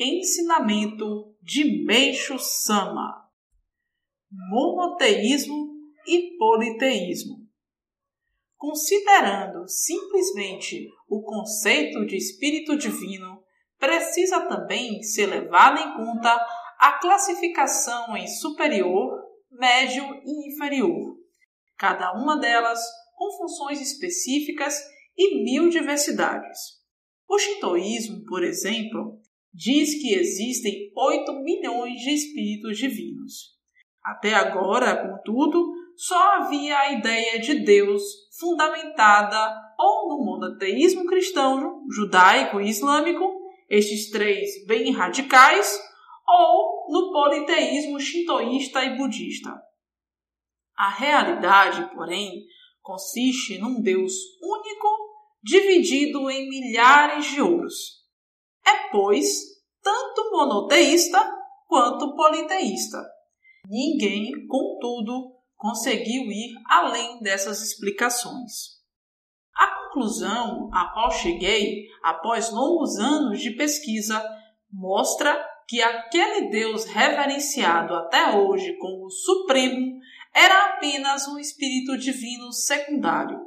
Ensinamento de Meixo Sama: Monoteísmo e politeísmo. Considerando simplesmente o conceito de espírito divino, precisa também ser levada em conta a classificação em superior, médio e inferior, cada uma delas com funções específicas e mil diversidades. O shintoísmo, por exemplo, diz que existem 8 milhões de espíritos divinos. Até agora, contudo, só havia a ideia de Deus fundamentada ou no monoteísmo cristão, judaico e islâmico, estes três bem radicais, ou no politeísmo shintoísta e budista. A realidade, porém, consiste num Deus único dividido em milhares de ouros é, pois, tanto monoteísta quanto politeísta. Ninguém, contudo, conseguiu ir além dessas explicações. A conclusão a qual cheguei após longos anos de pesquisa mostra que aquele Deus reverenciado até hoje como Supremo era apenas um espírito divino secundário.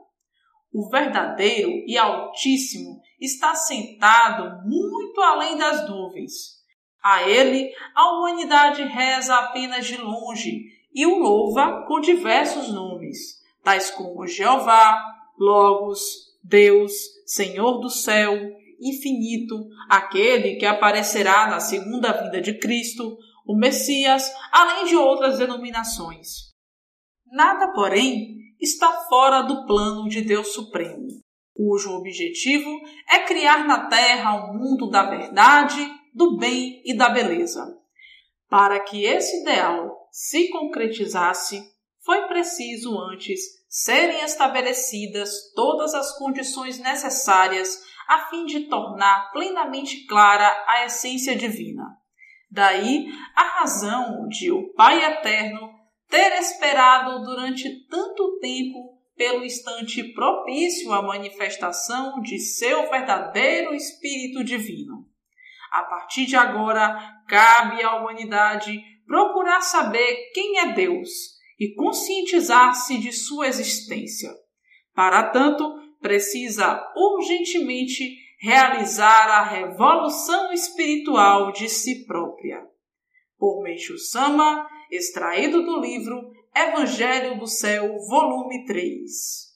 O verdadeiro e Altíssimo está sentado muito além das nuvens. A ele a humanidade reza apenas de longe e o louva com diversos nomes, tais como Jeová, Logos, Deus, Senhor do céu, infinito, aquele que aparecerá na segunda vinda de Cristo, o Messias, além de outras denominações. Nada, porém, está fora do plano de Deus Supremo cujo objetivo é criar na Terra um mundo da verdade, do bem e da beleza. Para que esse ideal se concretizasse, foi preciso antes serem estabelecidas todas as condições necessárias a fim de tornar plenamente clara a essência divina. Daí a razão de o Pai Eterno ter esperado durante tanto tempo pelo instante propício à manifestação de seu verdadeiro Espírito Divino. A partir de agora, cabe à humanidade procurar saber quem é Deus e conscientizar-se de sua existência. Para tanto, precisa urgentemente realizar a revolução espiritual de si própria. Por Meixo Sama, extraído do livro Evangelho do Céu, volume 3.